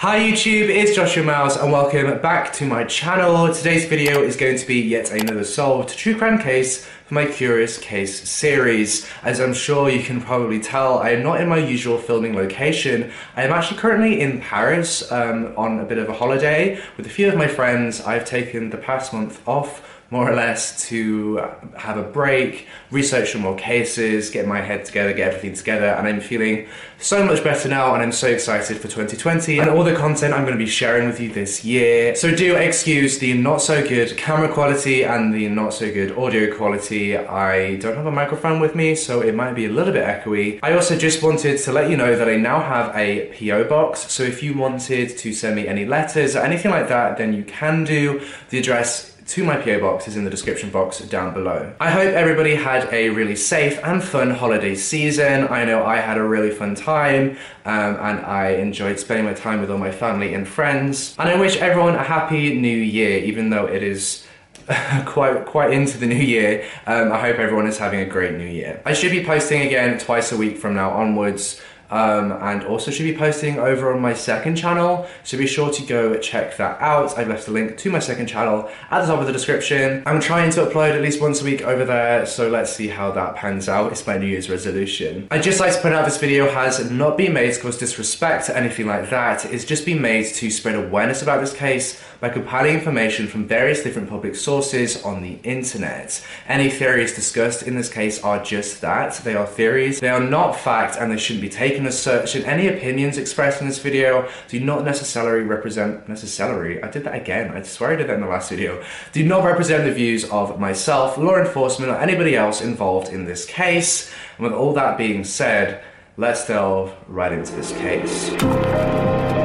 Hi YouTube, it's Joshua Miles and welcome back to my channel. Today's video is going to be yet another solved true crime case for my Curious Case series. As I'm sure you can probably tell, I am not in my usual filming location. I am actually currently in Paris um, on a bit of a holiday with a few of my friends. I've taken the past month off more or less to have a break, research some more cases, get my head together, get everything together, and I'm feeling so much better now and I'm so excited for 2020 and all the content I'm going to be sharing with you this year. So do excuse the not so good camera quality and the not so good audio quality. I don't have a microphone with me, so it might be a little bit echoey. I also just wanted to let you know that I now have a PO box, so if you wanted to send me any letters or anything like that, then you can do. The address to my PO box is in the description box down below. I hope everybody had a really safe and fun holiday season. I know I had a really fun time um, and I enjoyed spending my time with all my family and friends. And I wish everyone a happy new year, even though it is quite quite into the new year. Um, I hope everyone is having a great new year. I should be posting again twice a week from now onwards um, and also should be posting over on my second channel so be sure to go check that out. I've left a link to my second channel at the top of the description. I'm trying to upload at least once a week over there so let's see how that pans out. It's my new year's resolution. I'd just like to point out this video has not been made to cause disrespect or anything like that. It's just been made to spread awareness about this case by compiling information from various different public sources on the internet. Any theories discussed in this case are just that. They are theories, they are not fact, and they shouldn't be taken as such. And any opinions expressed in this video do not necessarily represent, necessarily, I did that again, I swear I did that in the last video, do not represent the views of myself, law enforcement, or anybody else involved in this case. And with all that being said, let's delve right into this case.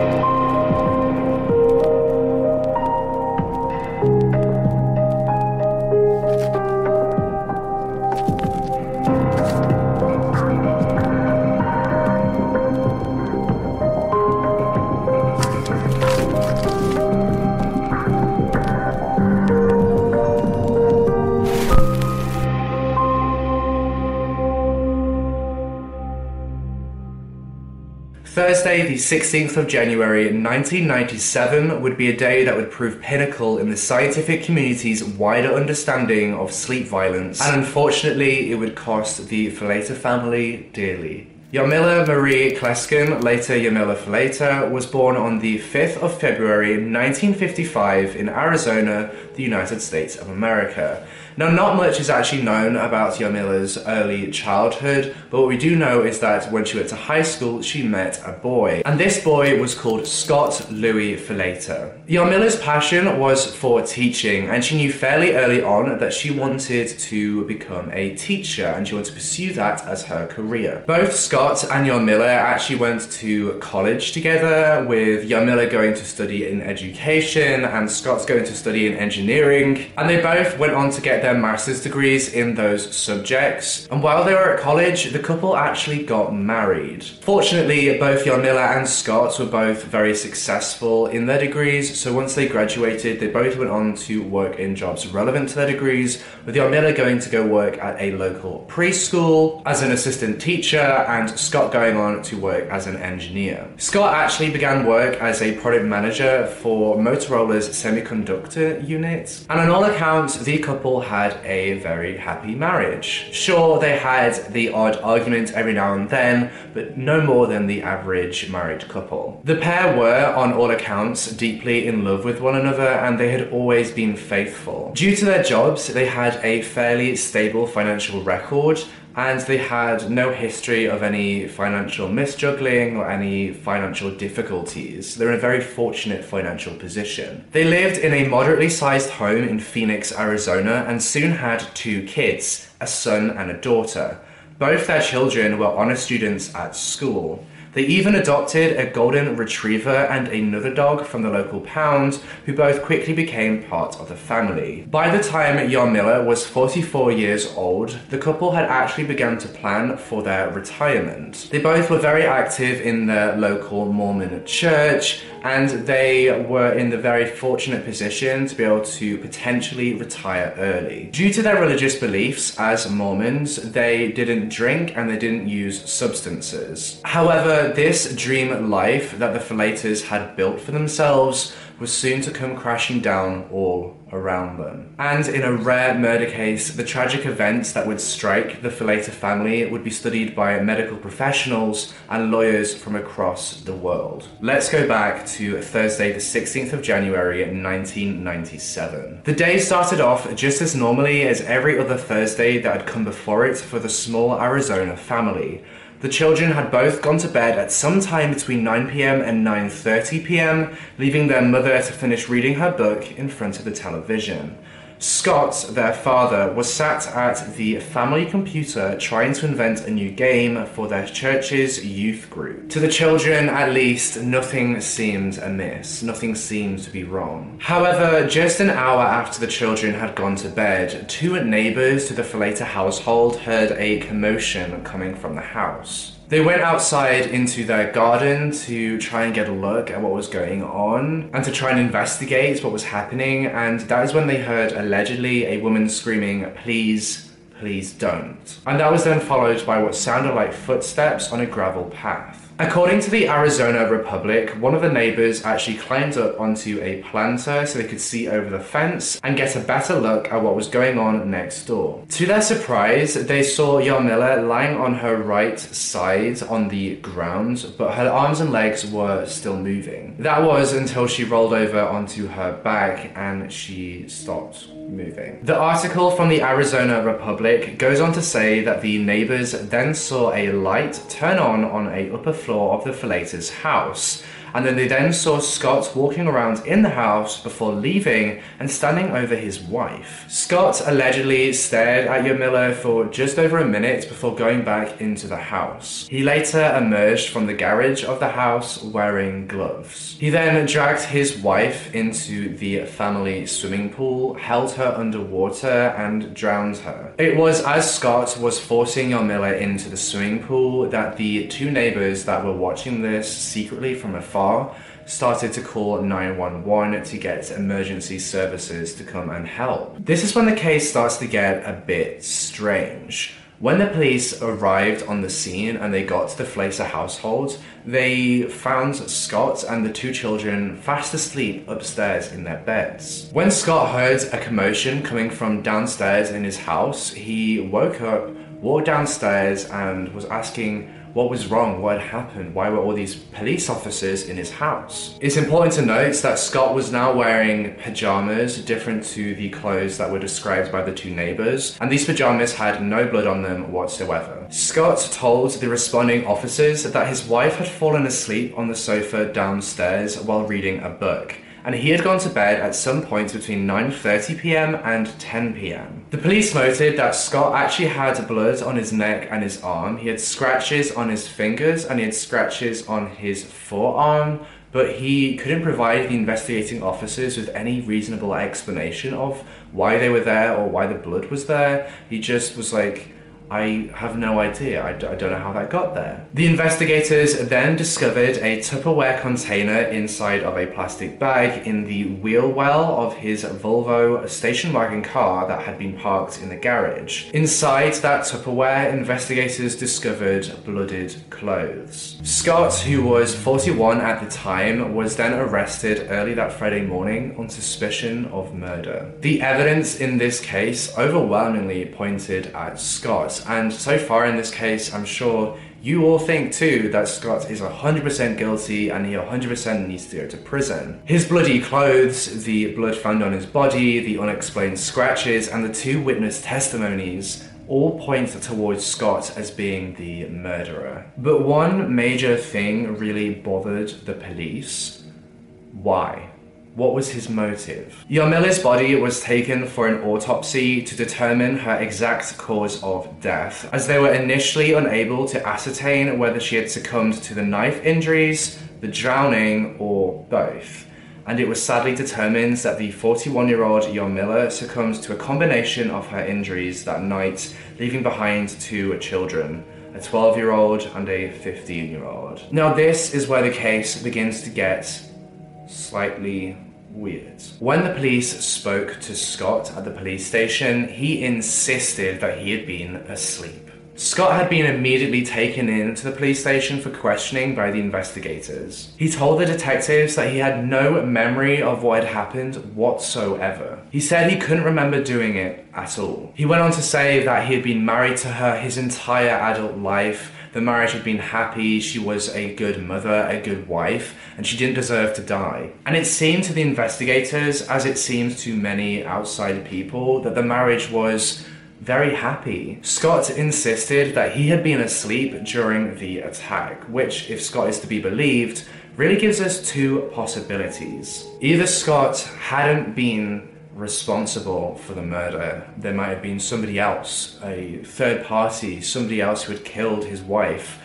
16th of January 1997, would be a day that would prove pinnacle in the scientific community's wider understanding of sleep violence, and unfortunately, it would cost the Falater family dearly. Yarmila Marie Kleskin, later Yarmila Falater, was born on the 5th of February 1955 in Arizona, the United States of America. Now, not much is actually known about Yarmila's early childhood, but what we do know is that when she went to high school, she met a boy. And this boy was called Scott Louis Falater. Yarmila's passion was for teaching, and she knew fairly early on that she wanted to become a teacher and she wanted to pursue that as her career. Both Scott and Yarmila actually went to college together, with Yarmila going to study in education and Scott's going to study in engineering. And they both went on to get their master's degrees in those subjects. And while they were at college, the couple actually got married. Fortunately, both Yarmila and Scott were both very successful in their degrees, so once they graduated, they both went on to work in jobs relevant to their degrees, with Yarmila going to go work at a local preschool as an assistant teacher, and Scott going on to work as an engineer. Scott actually began work as a product manager for Motorola's semiconductor unit, and on all accounts, the couple had a very happy marriage. Sure, they had the odd argument every now and then, but no more than the average married couple. The pair were, on all accounts, deeply in love with one another, and they had always been faithful. Due to their jobs, they had a fairly stable financial record and they had no history of any financial misjuggling or any financial difficulties. They're in a very fortunate financial position. They lived in a moderately sized home in Phoenix, Arizona, and soon had two kids a son and a daughter. Both their children were honor students at school. They even adopted a golden retriever and another dog from the local pound, who both quickly became part of the family. By the time Yarmila was 44 years old, the couple had actually begun to plan for their retirement. They both were very active in the local Mormon church, and they were in the very fortunate position to be able to potentially retire early. Due to their religious beliefs as Mormons, they didn't drink and they didn't use substances. However, this dream life that the Falaters had built for themselves was soon to come crashing down all around them. And in a rare murder case, the tragic events that would strike the Falater family would be studied by medical professionals and lawyers from across the world. Let's go back to Thursday, the 16th of January 1997. The day started off just as normally as every other Thursday that had come before it for the small Arizona family. The children had both gone to bed at some time between 9pm and 9.30pm, leaving their mother to finish reading her book in front of the television. Scott, their father, was sat at the family computer trying to invent a new game for their church's youth group. To the children, at least, nothing seemed amiss. Nothing seemed to be wrong. However, just an hour after the children had gone to bed, two neighbors to the Falater household heard a commotion coming from the house. They went outside into their garden to try and get a look at what was going on and to try and investigate what was happening. And that is when they heard allegedly a woman screaming, Please, please don't. And that was then followed by what sounded like footsteps on a gravel path. According to the Arizona Republic, one of the neighbors actually climbed up onto a planter so they could see over the fence and get a better look at what was going on next door. To their surprise, they saw Yarmila lying on her right side on the ground, but her arms and legs were still moving. That was until she rolled over onto her back and she stopped moving. The article from the Arizona Republic goes on to say that the neighbors then saw a light turn on on a upper floor of the Falaters' house and then they then saw Scott walking around in the house before leaving and standing over his wife. Scott allegedly stared at Yarmila for just over a minute before going back into the house. He later emerged from the garage of the house wearing gloves. He then dragged his wife into the family swimming pool, held her underwater, and drowned her. It was as Scott was forcing Yarmila into the swimming pool that the two neighbors that were watching this secretly from afar started to call 911 to get emergency services to come and help. This is when the case starts to get a bit strange. When the police arrived on the scene and they got to the Falater household, they found Scott and the two children fast asleep upstairs in their beds. When Scott heard a commotion coming from downstairs in his house, he woke up, walked downstairs, and was asking what was wrong, what had happened, why were all these police officers in his house. It's important to note that Scott was now wearing pajamas different to the clothes that were described by the two neighbors, and these pajamas had no blood on them whatsoever. Scott told the responding officers that his wife had fallen asleep on the sofa downstairs while reading a book and he had gone to bed at some point between 9.30pm and 10pm. The police noted that Scott actually had blood on his neck and his arm, he had scratches on his fingers and he had scratches on his forearm, but he couldn't provide the investigating officers with any reasonable explanation of why they were there or why the blood was there. He just was like, I have no idea. I d- I don't know how that got there. The investigators then discovered a Tupperware container inside of a plastic bag in the wheel well of his Volvo station wagon car that had been parked in the garage. Inside that Tupperware, investigators discovered blooded clothes. Scott, who was 41 at the time, was then arrested early that Friday morning on suspicion of murder. The evidence in this case overwhelmingly pointed at Scott and so far in this case, I'm sure you all think too that Scott is 100% guilty and he 100% needs to go to prison. His bloody clothes, the blood found on his body, the unexplained scratches, and the two witness testimonies all point towards Scott as being the murderer. But one major thing really bothered the police. Why? What was his motive? Yarmila's body was taken for an autopsy to determine her exact cause of death, as they were initially unable to ascertain whether she had succumbed to the knife injuries, the drowning, or both. And it was sadly determined that the 41 year old Yarmila succumbed to a combination of her injuries that night, leaving behind two children a 12 year old and a 15 year old. Now, this is where the case begins to get slightly weird. When the police spoke to Scott at the police station, he insisted that he had been asleep. Scott had been immediately taken in to the police station for questioning by the investigators. He told the detectives that he had no memory of what had happened whatsoever. He said he couldn't remember doing it at all. He went on to say that he had been married to her his entire adult life the marriage had been happy, she was a good mother, a good wife, and she didn't deserve to die. And it seemed to the investigators, as it seems to many outside people, that the marriage was very happy. Scott insisted that he had been asleep during the attack, which, if Scott is to be believed, really gives us two possibilities. Either Scott hadn't been responsible for the murder. There might have been somebody else, a third party, somebody else who had killed his wife,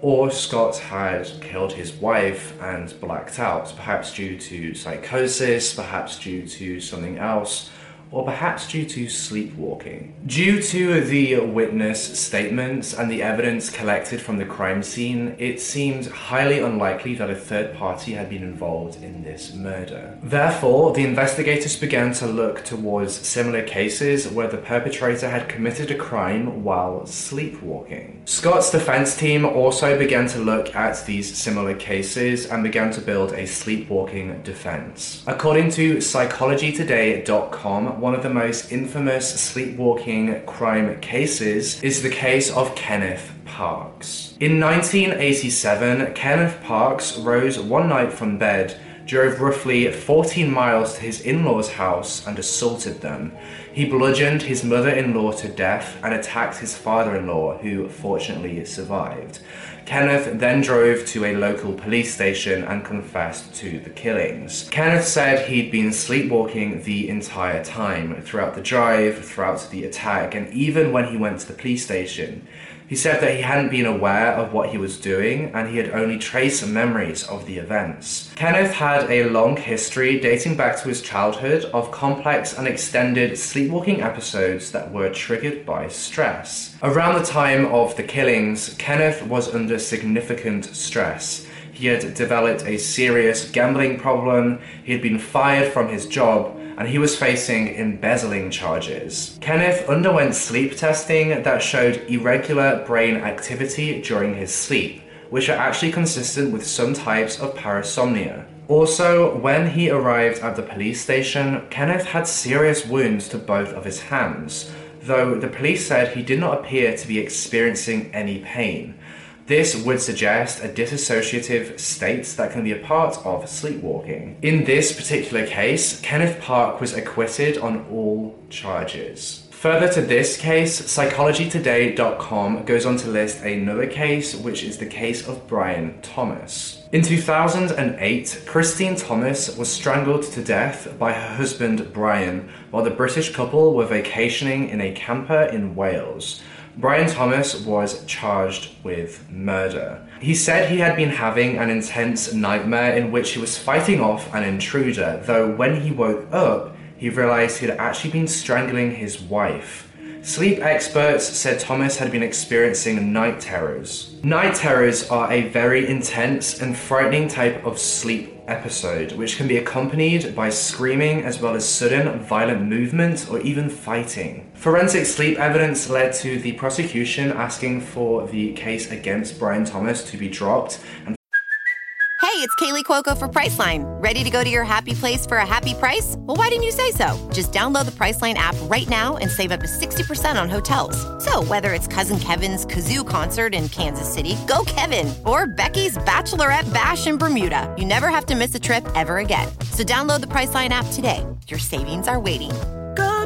or Scott had killed his wife and blacked out, perhaps due to psychosis, perhaps due to something else or perhaps due to sleepwalking. Due to the witness statements and the evidence collected from the crime scene, it seemed highly unlikely that a third party had been involved in this murder. Therefore, the investigators began to look towards similar cases where the perpetrator had committed a crime while sleepwalking. Scott's defense team also began to look at these similar cases and began to build a sleepwalking defense. According to psychologytoday.com, one of the most infamous sleepwalking crime cases is the case of Kenneth Parks. In 1987, Kenneth Parks rose one night from bed, drove roughly 14 miles to his in law's house, and assaulted them. He bludgeoned his mother in law to death and attacked his father in law, who fortunately survived. Kenneth then drove to a local police station and confessed to the killings. Kenneth said he'd been sleepwalking the entire time, throughout the drive, throughout the attack, and even when he went to the police station. He said that he hadn't been aware of what he was doing and he had only trace memories of the events. Kenneth had a long history dating back to his childhood of complex and extended sleepwalking episodes that were triggered by stress. Around the time of the killings, Kenneth was under significant stress. He had developed a serious gambling problem, he had been fired from his job, and he was facing embezzling charges. Kenneth underwent sleep testing that showed irregular brain activity during his sleep, which are actually consistent with some types of parasomnia. Also, when he arrived at the police station, Kenneth had serious wounds to both of his hands, though the police said he did not appear to be experiencing any pain. This would suggest a dissociative state that can be a part of sleepwalking. In this particular case, Kenneth Park was acquitted on all charges. Further to this case, psychologytoday.com goes on to list another case, which is the case of Brian Thomas. In 2008, Christine Thomas was strangled to death by her husband Brian while the British couple were vacationing in a camper in Wales. Brian Thomas was charged with murder. He said he had been having an intense nightmare in which he was fighting off an intruder, though when he woke up, he realized he had actually been strangling his wife. Sleep experts said Thomas had been experiencing night terrors. Night terrors are a very intense and frightening type of sleep episode, which can be accompanied by screaming as well as sudden violent movement or even fighting. Forensic sleep evidence led to the prosecution asking for the case against Brian Thomas to be dropped and Hey, it's Kaley Cuoco for Priceline. Ready to go to your happy place for a happy price? Well, why didn't you say so? Just download the Priceline app right now and save up to 60% on hotels. So, whether it's Cousin Kevin's Kazoo concert in Kansas City, go Kevin, or Becky's Bachelorette Bash in Bermuda, you never have to miss a trip ever again. So, download the Priceline app today. Your savings are waiting.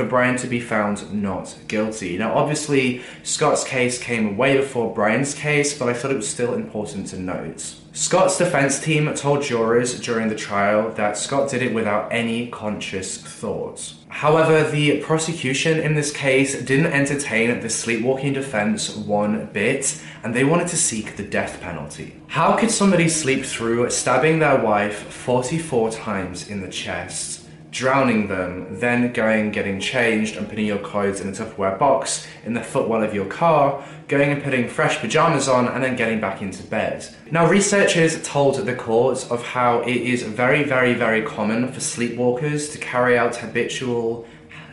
For Brian to be found not guilty. Now, obviously, Scott's case came way before Brian's case, but I thought it was still important to note. Scott's defense team told jurors during the trial that Scott did it without any conscious thought. However, the prosecution in this case didn't entertain the sleepwalking defense one bit, and they wanted to seek the death penalty. How could somebody sleep through stabbing their wife 44 times in the chest? Drowning them, then going getting changed and putting your clothes in a Tupperware box in the footwell of your car, going and putting fresh pajamas on, and then getting back into bed. Now, researchers told the court of how it is very, very, very common for sleepwalkers to carry out habitual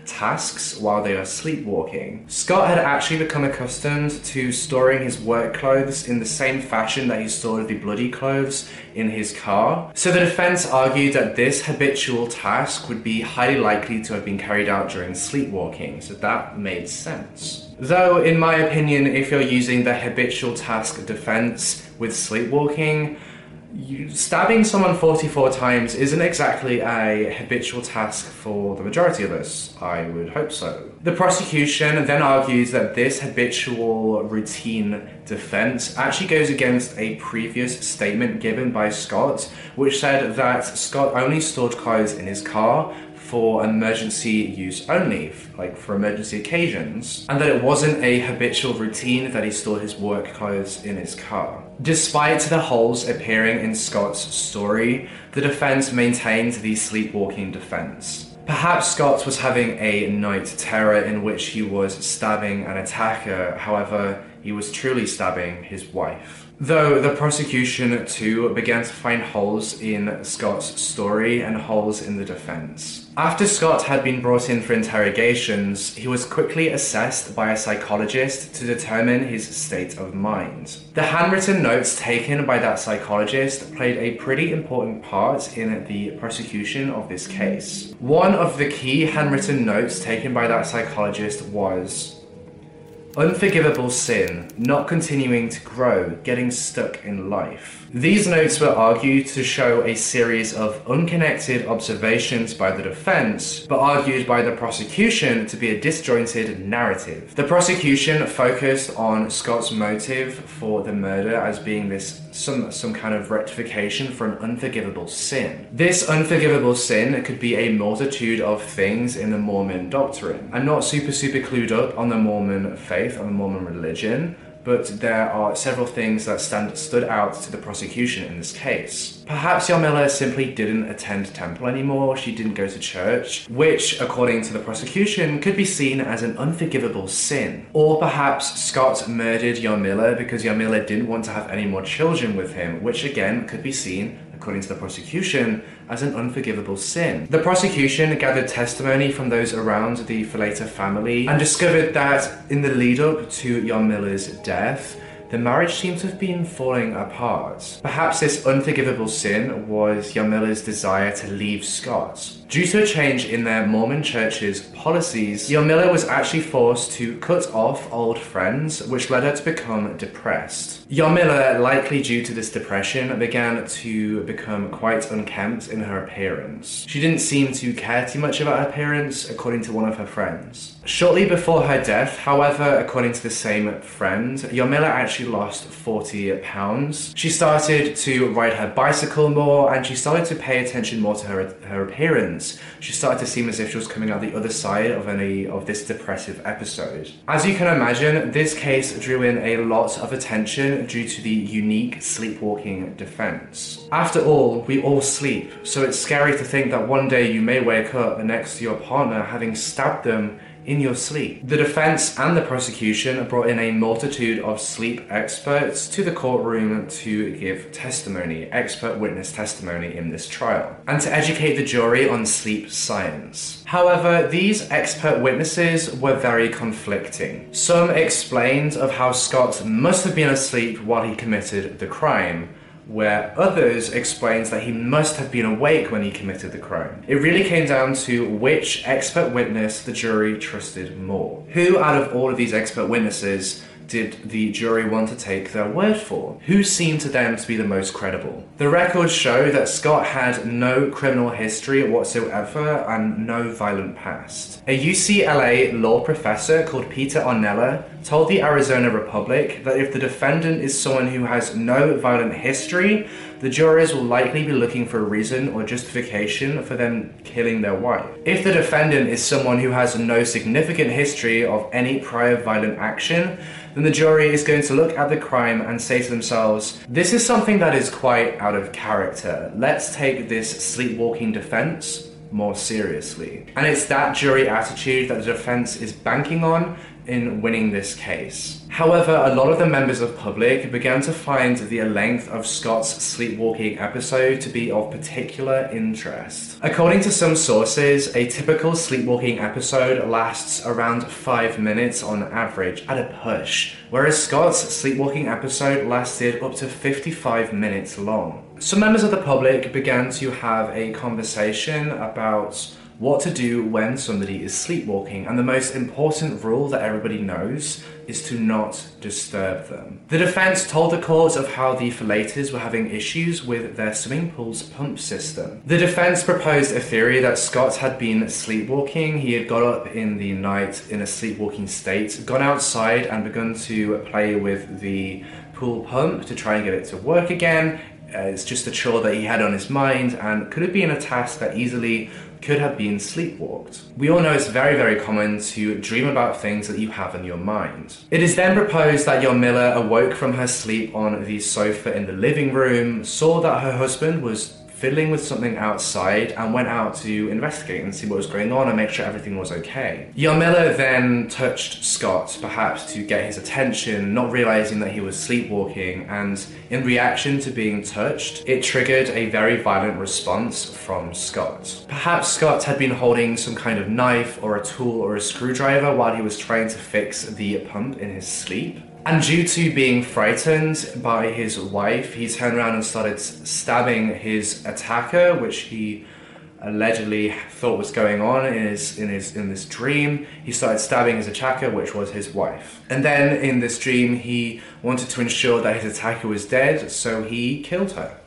tasks while they are sleepwalking. Scott had actually become accustomed to storing his work clothes in the same fashion that he stored the bloody clothes in his car. So the defense argued that this habitual task would be highly likely to have been carried out during sleepwalking, so that made sense. Though, in my opinion, if you're using the habitual task defense with sleepwalking, you, stabbing someone 44 times isn't exactly a habitual task for the majority of us. I would hope so. The prosecution then argues that this habitual routine defense actually goes against a previous statement given by Scott, which said that Scott only stored clothes in his car for emergency use only, like for emergency occasions, and that it wasn't a habitual routine that he stored his work clothes in his car. Despite the holes appearing in Scott's story, the defense maintained the sleepwalking defense. Perhaps Scott was having a night terror in which he was stabbing an attacker, however, he was truly stabbing his wife. Though the prosecution too began to find holes in Scott's story and holes in the defense. After Scott had been brought in for interrogations, he was quickly assessed by a psychologist to determine his state of mind. The handwritten notes taken by that psychologist played a pretty important part in the prosecution of this case. One of the key handwritten notes taken by that psychologist was Unforgivable sin, not continuing to grow, getting stuck in life. These notes were argued to show a series of unconnected observations by the defense, but argued by the prosecution to be a disjointed narrative. The prosecution focused on Scott's motive for the murder as being this some some kind of rectification for an unforgivable sin. This unforgivable sin could be a multitude of things in the Mormon doctrine. I'm not super super clued up on the Mormon faith, on the Mormon religion, but there are several things that stand, stood out to the prosecution in this case. Perhaps Yarmila simply didn't attend temple anymore, she didn't go to church, which, according to the prosecution, could be seen as an unforgivable sin. Or perhaps Scott murdered Yarmila because Yarmila didn't want to have any more children with him, which again could be seen according to the prosecution, as an unforgivable sin. The prosecution gathered testimony from those around the Falater family and discovered that in the lead up to Yarmila's death, the marriage seemed to have been falling apart. Perhaps this unforgivable sin was Yarmila's desire to leave Scott. Due to a change in their Mormon church's policies, Yarmila was actually forced to cut off old friends, which led her to become depressed. Yarmila, likely due to this depression, began to become quite unkempt in her appearance. She didn't seem to care too much about her appearance, according to one of her friends. Shortly before her death, however, according to the same friend, Yarmila actually lost 40 pounds. She started to ride her bicycle more and she started to pay attention more to her, her appearance. She started to seem as if she was coming out the other side of any of this depressive episode. As you can imagine, this case drew in a lot of attention due to the unique sleepwalking defense. After all, we all sleep, so it's scary to think that one day you may wake up next to your partner having stabbed them in your sleep. The defense and the prosecution brought in a multitude of sleep experts to the courtroom to give testimony, expert witness testimony in this trial, and to educate the jury on sleep science. However, these expert witnesses were very conflicting. Some explained of how Scott must have been asleep while he committed the crime, where others explains that he must have been awake when he committed the crime. It really came down to which expert witness the jury trusted more. Who out of all of these expert witnesses did the jury want to take their word for? Who seemed to them to be the most credible? The records show that Scott had no criminal history whatsoever and no violent past. A UCLA law professor called Peter Arenella told the Arizona Republic that if the defendant is someone who has no violent history, the jurors will likely be looking for a reason or justification for them killing their wife. If the defendant is someone who has no significant history of any prior violent action, then the jury is going to look at the crime and say to themselves, this is something that is quite out of character. Let's take this sleepwalking defense more seriously. And it's that jury attitude that the defense is banking on in winning this case. However, a lot of the members of public began to find the length of Scott's sleepwalking episode to be of particular interest. According to some sources, a typical sleepwalking episode lasts around 5 minutes on average at a push, whereas Scott's sleepwalking episode lasted up to 55 minutes long. Some members of the public began to have a conversation about what to do when somebody is sleepwalking, and the most important rule that everybody knows is to not disturb them. The defense told the court of how the Falaters were having issues with their swimming pool's pump system. The defense proposed a theory that Scott had been sleepwalking. He had got up in the night in a sleepwalking state, gone outside, and begun to play with the pool pump to try and get it to work again. Uh, it's just a chore that he had on his mind and could have been a task that easily could have been sleepwalked. We all know it's very, very common to dream about things that you have in your mind. It is then proposed that Yarmila awoke from her sleep on the sofa in the living room, saw that her husband was fiddling with something outside and went out to investigate and see what was going on and make sure everything was okay. Yarmila then touched Scott, perhaps to get his attention, not realizing that he was sleepwalking, and in reaction to being touched, it triggered a very violent response from Scott. Perhaps Scott had been holding some kind of knife or a tool or a screwdriver while he was trying to fix the pump in his sleep. And due to being frightened by his wife, he turned around and started stabbing his attacker, which he allegedly thought was going on in his in his in this dream. He started stabbing his attacker, which was his wife. And then in this dream, he wanted to ensure that his attacker was dead, so he killed her.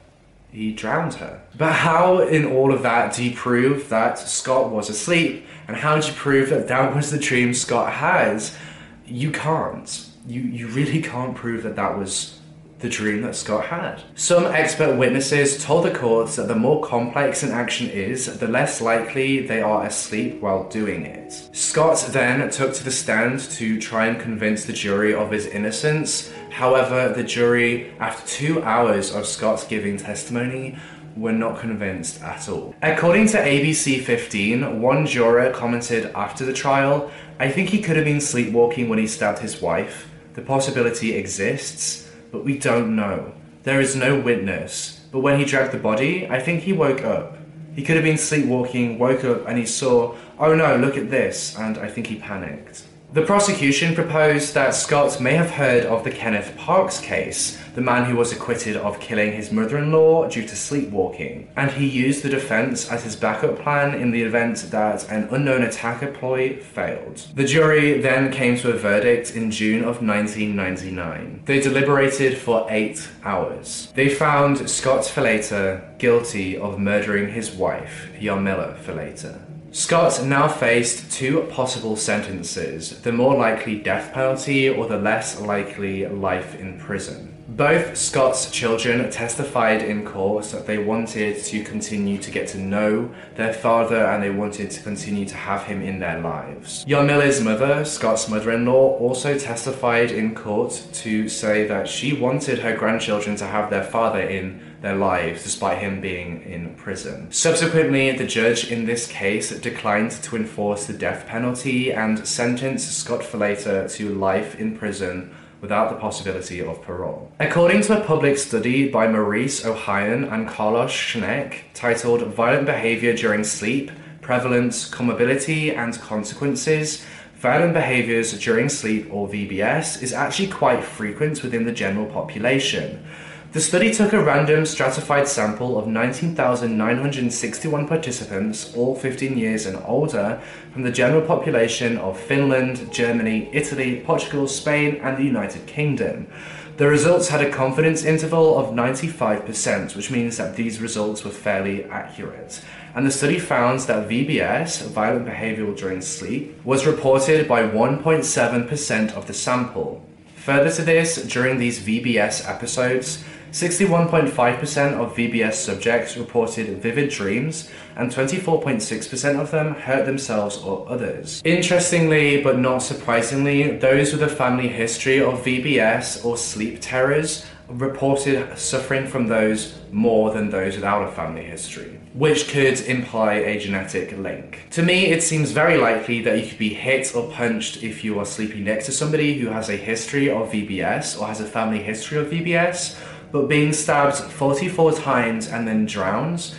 He drowned her. But how in all of that do you prove that Scott was asleep? And how do you prove that that was the dream Scott has? You can't you, you really can't prove that that was the dream that Scott had. Some expert witnesses told the courts that the more complex an action is, the less likely they are asleep while doing it. Scott then took to the stand to try and convince the jury of his innocence. However, the jury, after two hours of Scott's giving testimony, were not convinced at all. According to ABC 15, one juror commented after the trial, I think he could have been sleepwalking when he stabbed his wife. The possibility exists, but we don't know. There is no witness. But when he dragged the body, I think he woke up. He could have been sleepwalking, woke up, and he saw, oh no, look at this, and I think he panicked. The prosecution proposed that Scott may have heard of the Kenneth Parks case, the man who was acquitted of killing his mother in law due to sleepwalking, and he used the defense as his backup plan in the event that an unknown attacker ploy failed. The jury then came to a verdict in June of 1999. They deliberated for eight hours. They found Scott Falater guilty of murdering his wife, Yarmila Falater. Scott now faced two possible sentences the more likely death penalty or the less likely life in prison. Both Scott's children testified in court that they wanted to continue to get to know their father and they wanted to continue to have him in their lives. Yarmila's mother, Scott's mother in law, also testified in court to say that she wanted her grandchildren to have their father in their lives despite him being in prison. Subsequently, the judge in this case declined to enforce the death penalty and sentenced Scott Falater to life in prison without the possibility of parole. According to a public study by Maurice Ohayon and Carlos Schenck titled Violent Behavior During Sleep Prevalence, Comorbidity, and Consequences, violent behaviors during sleep or VBS is actually quite frequent within the general population. The study took a random stratified sample of 19,961 participants, all 15 years and older, from the general population of Finland, Germany, Italy, Portugal, Spain, and the United Kingdom. The results had a confidence interval of 95%, which means that these results were fairly accurate. And the study found that VBS, violent behavioral during sleep, was reported by 1.7% of the sample. Further to this, during these VBS episodes, 61.5% of VBS subjects reported vivid dreams, and 24.6% of them hurt themselves or others. Interestingly, but not surprisingly, those with a family history of VBS or sleep terrors reported suffering from those more than those without a family history, which could imply a genetic link. To me, it seems very likely that you could be hit or punched if you are sleeping next to somebody who has a history of VBS or has a family history of VBS but being stabbed 44 times and then drowns,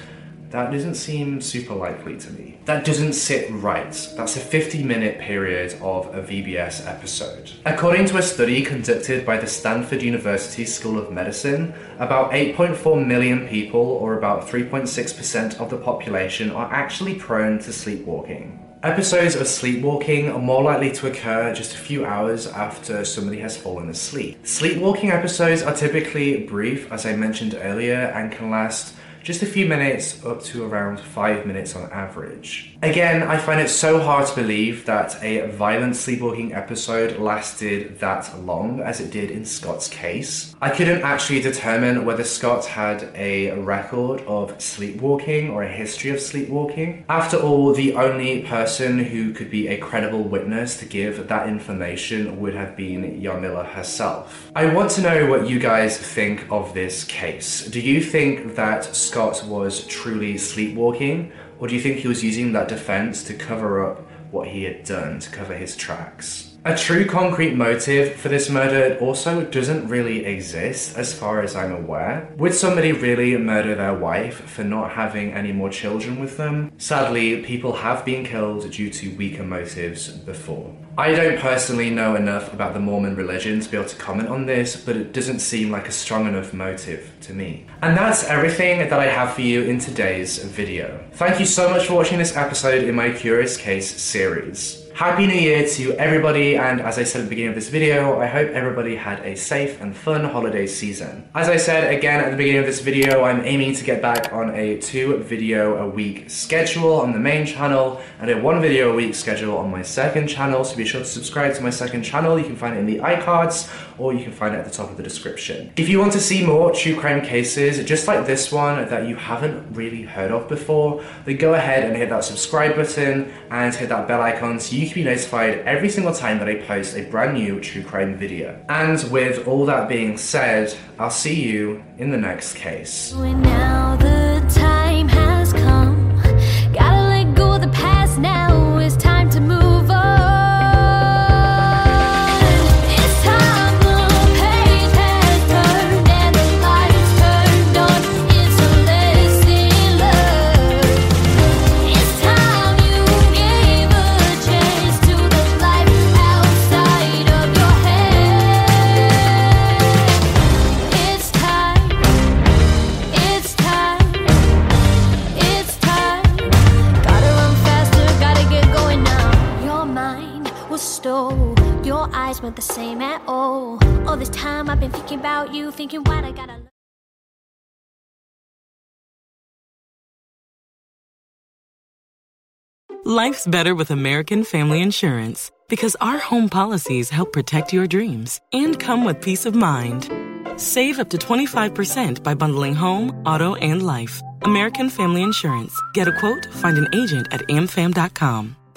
that doesn't seem super likely to me. That doesn't sit right. That's a 50 minute period of a VBS episode. According to a study conducted by the Stanford University School of Medicine, about 8.4 million people, or about 3.6% of the population, are actually prone to sleepwalking. Episodes of sleepwalking are more likely to occur just a few hours after somebody has fallen asleep. Sleepwalking episodes are typically brief, as I mentioned earlier, and can last just a few minutes up to around five minutes on average. Again, I find it so hard to believe that a violent sleepwalking episode lasted that long as it did in Scott's case. I couldn't actually determine whether Scott had a record of sleepwalking or a history of sleepwalking. After all, the only person who could be a credible witness to give that information would have been Yarmila herself. I want to know what you guys think of this case. Do you think that Scott was truly sleepwalking, or do you think he was using that defense to cover up what he had done, to cover his tracks? A true concrete motive for this murder also doesn't really exist as far as I'm aware. Would somebody really murder their wife for not having any more children with them? Sadly, people have been killed due to weaker motives before. I don't personally know enough about the Mormon religion to be able to comment on this, but it doesn't seem like a strong enough motive to me. And that's everything that I have for you in today's video. Thank you so much for watching this episode in my Curious Case series. Happy New Year to everybody, and as I said at the beginning of this video, I hope everybody had a safe and fun holiday season. As I said again at the beginning of this video, I'm aiming to get back on a two video a week schedule on the main channel and a one video a week schedule on my second channel, so be sure to subscribe to my second channel. You can find it in the iCards or you can find it at the top of the description. If you want to see more true crime cases, just like this one that you haven't really heard of before, then go ahead and hit that subscribe button and hit that bell icon so you can be notified every single time that I post a brand new true crime video. And with all that being said, I'll see you in the next case. The same at all. All this time I've been thinking about you, thinking what I gotta. Life's better with American Family Insurance because our home policies help protect your dreams and come with peace of mind. Save up to 25% by bundling home, auto, and life. American Family Insurance. Get a quote, find an agent at amfam.com.